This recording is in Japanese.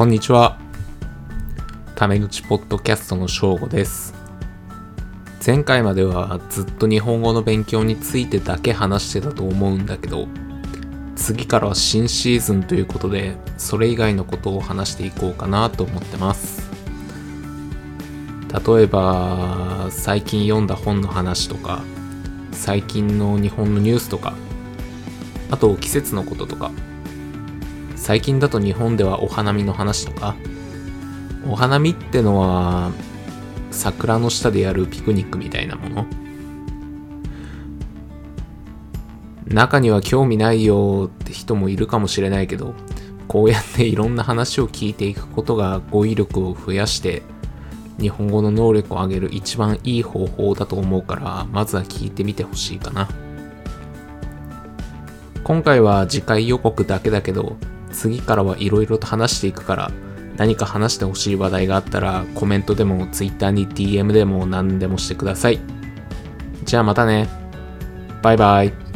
こんにちは。タメ口ポッドキャストの翔吾です。前回まではずっと日本語の勉強についてだけ話してたと思うんだけど、次からは新シーズンということで、それ以外のことを話していこうかなと思ってます。例えば、最近読んだ本の話とか、最近の日本のニュースとか、あと季節のこととか、最近だと日本ではお花見の話とか、お花見ってのは、桜の下でやるピクニックみたいなもの中には興味ないよって人もいるかもしれないけど、こうやっていろんな話を聞いていくことが語彙力を増やして、日本語の能力を上げる一番いい方法だと思うから、まずは聞いてみてほしいかな。今回は次回予告だけだけど、次からはいろいろと話していくから、何か話してほしい話題があったら、コメントでも Twitter に DM でも何でもしてください。じゃあまたね。バイバイ。